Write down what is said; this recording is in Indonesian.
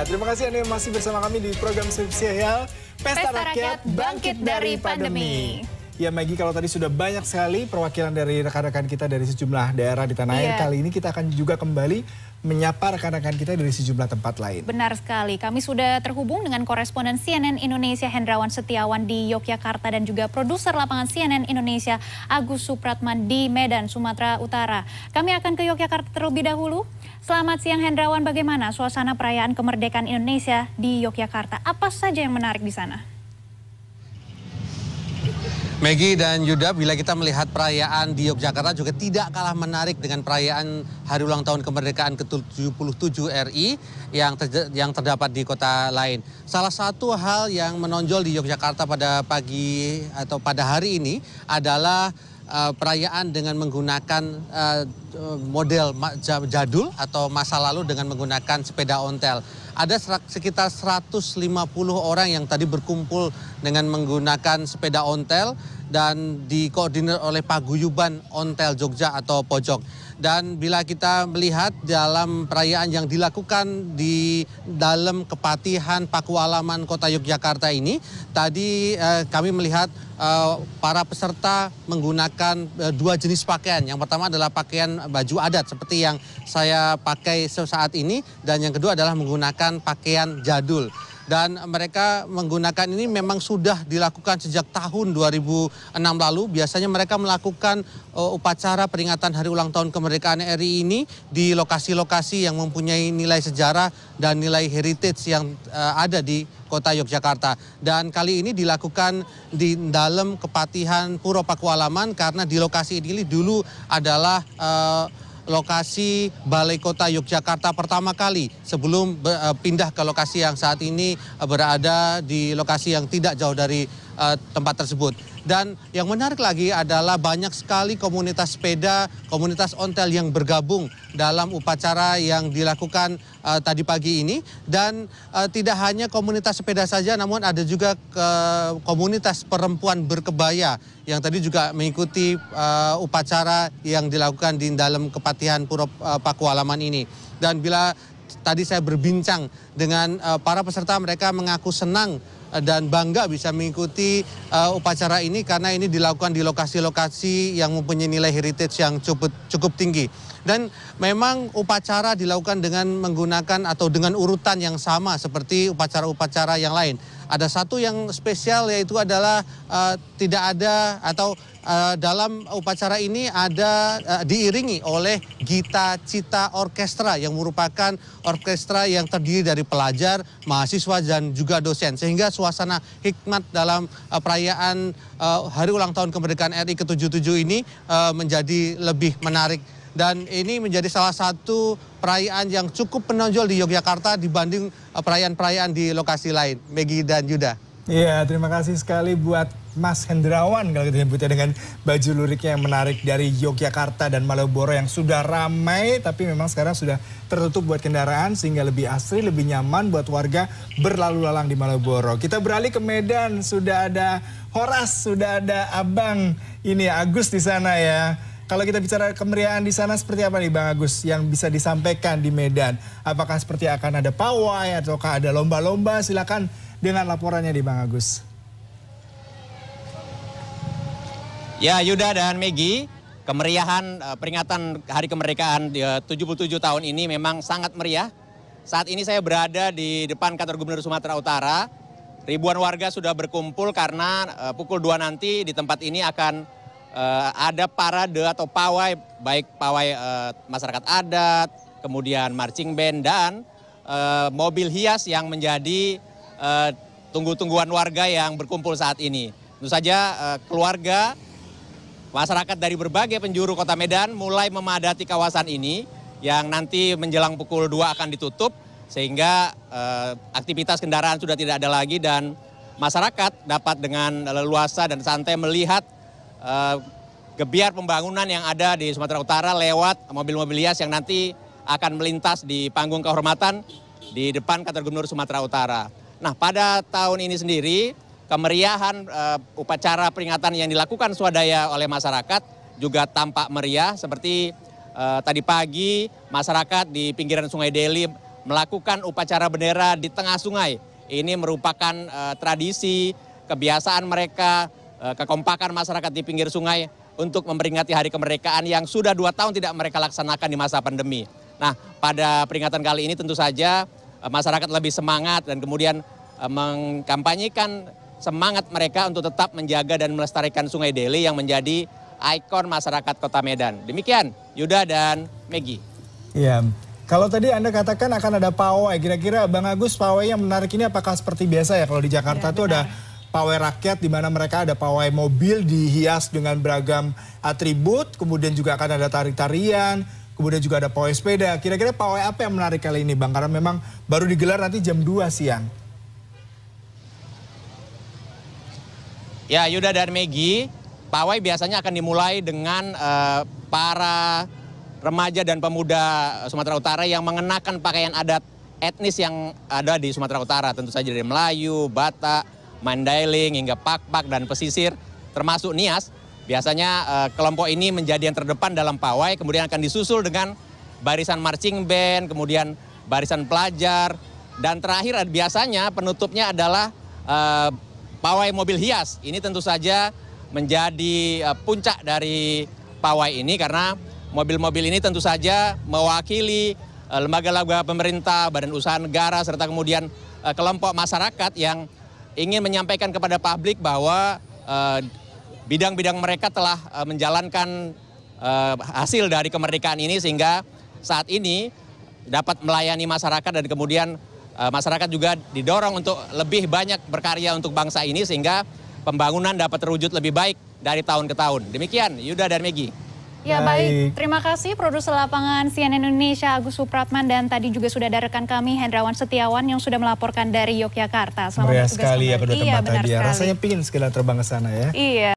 Iya, terima kasih Anda masih bersama kami di program spesial Pesta, Pesta Rakyat Bangkit dari Pandemi. Ya Maggie, kalau tadi sudah banyak sekali perwakilan dari rekan-rekan kita dari sejumlah daerah di tanah air, Iya. kali ini kita akan juga kembali menyapa rekan-rekan kita dari sejumlah tempat lain. Benar sekali, kami sudah terhubung dengan koresponden CNN Indonesia Hendrawan Setiawan di Yogyakarta dan juga produser lapangan CNN Indonesia Agus Supratman di Medan, Sumatera Utara. Kami akan ke Yogyakarta terlebih dahulu. Selamat siang Hendrawan, bagaimana suasana perayaan kemerdekaan Indonesia di Yogyakarta? Apa saja yang menarik di sana? Maggie dan Yuda, bila kita melihat perayaan di Yogyakarta juga tidak kalah menarik dengan perayaan Hari Ulang Tahun Kemerdekaan ke-77 RI yang, terj- yang terdapat di kota lain. Salah satu hal yang menonjol di Yogyakarta pada pagi atau pada hari ini adalah eh, perayaan dengan menggunakan eh, model jadul atau masa lalu dengan menggunakan sepeda ontel. Ada sekitar 150 orang yang tadi berkumpul dengan menggunakan sepeda ontel dan dikoordinir oleh Paguyuban Ontel Jogja atau Pojok. Dan bila kita melihat dalam perayaan yang dilakukan di dalam kepatihan Pakualaman Kota Yogyakarta ini, tadi eh, kami melihat eh, para peserta menggunakan eh, dua jenis pakaian. Yang pertama adalah pakaian baju adat seperti yang saya pakai saat ini dan yang kedua adalah menggunakan pakaian jadul. Dan mereka menggunakan ini memang sudah dilakukan sejak tahun 2006 lalu. Biasanya mereka melakukan uh, upacara peringatan Hari Ulang Tahun Kemerdekaan RI ini di lokasi-lokasi yang mempunyai nilai sejarah dan nilai heritage yang uh, ada di kota Yogyakarta. Dan kali ini dilakukan di dalam kepatihan Puro Pakualaman karena di lokasi ini dulu adalah uh, lokasi Balai Kota Yogyakarta pertama kali sebelum be- eh, pindah ke lokasi yang saat ini eh, berada di lokasi yang tidak jauh dari eh, tempat tersebut. Dan yang menarik lagi adalah banyak sekali komunitas sepeda, komunitas ontel yang bergabung dalam upacara yang dilakukan eh, tadi pagi ini. Dan eh, tidak hanya komunitas sepeda saja, namun ada juga ke komunitas perempuan berkebaya yang tadi juga mengikuti eh, upacara yang dilakukan di dalam kepatihan Puro eh, Pakualaman ini. Dan bila tadi saya berbincang dengan eh, para peserta, mereka mengaku senang dan bangga bisa mengikuti eh, upacara ini karena ini dilakukan di lokasi-lokasi yang mempunyai nilai heritage yang cukup cukup tinggi. Dan memang upacara dilakukan dengan menggunakan atau dengan urutan yang sama seperti upacara-upacara yang lain. Ada satu yang spesial yaitu adalah eh, tidak ada atau eh, dalam upacara ini ada eh, diiringi oleh Gita Cita Orkestra yang merupakan orkestra yang terdiri dari pelajar, mahasiswa dan juga dosen sehingga suasana hikmat dalam eh, perayaan eh, Hari Ulang Tahun Kemerdekaan RI ke-77 ini eh, menjadi lebih menarik dan ini menjadi salah satu perayaan yang cukup menonjol di Yogyakarta dibanding perayaan-perayaan di lokasi lain. Megi dan Yuda. Iya, terima kasih sekali buat Mas Hendrawan kalau kita nyebutnya dengan baju luriknya yang menarik dari Yogyakarta dan Malioboro yang sudah ramai tapi memang sekarang sudah tertutup buat kendaraan sehingga lebih asri, lebih nyaman buat warga berlalu lalang di Malioboro. Kita beralih ke Medan, sudah ada Horas, sudah ada Abang ini Agus di sana ya. Kalau kita bicara kemeriahan di sana seperti apa nih Bang Agus yang bisa disampaikan di Medan? Apakah seperti akan ada pawai ataukah ada lomba-lomba? Silakan dengan laporannya di Bang Agus. Ya Yuda dan Megi, kemeriahan eh, peringatan Hari Kemerdekaan eh, 77 tahun ini memang sangat meriah. Saat ini saya berada di depan kantor Gubernur Sumatera Utara. Ribuan warga sudah berkumpul karena eh, pukul 2 nanti di tempat ini akan eh, ada parade atau pawai, baik pawai eh, masyarakat adat, kemudian marching band dan eh, mobil hias yang menjadi eh, tunggu-tungguan warga yang berkumpul saat ini. Tentu saja eh, keluarga Masyarakat dari berbagai penjuru kota Medan mulai memadati kawasan ini yang nanti menjelang pukul 2 akan ditutup sehingga eh, aktivitas kendaraan sudah tidak ada lagi dan masyarakat dapat dengan leluasa dan santai melihat eh, gebiar pembangunan yang ada di Sumatera Utara lewat mobil-mobil hias yang nanti akan melintas di panggung kehormatan di depan kantor Gubernur Sumatera Utara. Nah, pada tahun ini sendiri kemeriahan eh, upacara peringatan yang dilakukan swadaya oleh masyarakat juga tampak meriah seperti eh, tadi pagi masyarakat di pinggiran Sungai Deli melakukan upacara bendera di tengah sungai. Ini merupakan uh, tradisi, kebiasaan mereka, uh, kekompakan masyarakat di pinggir sungai untuk memperingati hari kemerdekaan yang sudah dua tahun tidak mereka laksanakan di masa pandemi. Nah, pada peringatan kali ini tentu saja uh, masyarakat lebih semangat dan kemudian uh, mengkampanyekan semangat mereka untuk tetap menjaga dan melestarikan Sungai Deli yang menjadi ikon masyarakat Kota Medan. Demikian Yuda dan Megi. Iya. Kalau tadi Anda katakan akan ada pawai, kira-kira Bang Agus pawai yang menarik ini apakah seperti biasa ya kalau di Jakarta ya, ada pawai rakyat di mana mereka ada pawai mobil dihias dengan beragam atribut, kemudian juga akan ada tarik-tarian, kemudian juga ada pawai sepeda. Kira-kira pawai apa yang menarik kali ini Bang? Karena memang baru digelar nanti jam 2 siang. Ya Yuda dan Megi, pawai biasanya akan dimulai dengan uh, para remaja dan pemuda Sumatera Utara yang mengenakan pakaian adat etnis yang ada di Sumatera Utara. Tentu saja dari Melayu, Batak, Mandailing, hingga Pakpak dan pesisir, termasuk Nias. Biasanya uh, kelompok ini menjadi yang terdepan dalam pawai, kemudian akan disusul dengan barisan marching band, kemudian barisan pelajar, dan terakhir biasanya penutupnya adalah uh, pawai mobil hias. Ini tentu saja menjadi uh, puncak dari pawai ini karena mobil-mobil ini tentu saja mewakili lembaga-lembaga pemerintah, badan usaha negara serta kemudian kelompok masyarakat yang ingin menyampaikan kepada publik bahwa bidang-bidang mereka telah menjalankan hasil dari kemerdekaan ini sehingga saat ini dapat melayani masyarakat dan kemudian Eh, masyarakat juga didorong untuk lebih banyak berkarya untuk bangsa ini sehingga pembangunan dapat terwujud lebih baik dari tahun ke tahun. Demikian Yuda dan Megi. Ya baik. baik, terima kasih produser lapangan CNN Indonesia Agus Supratman dan tadi juga sudah ada rekan kami Hendrawan Setiawan yang sudah melaporkan dari Yogyakarta. Selamat Meriah sekali ya kedua tempat iya, tadi ya. Rasanya pingin sekali terbang ke sana ya. Iya.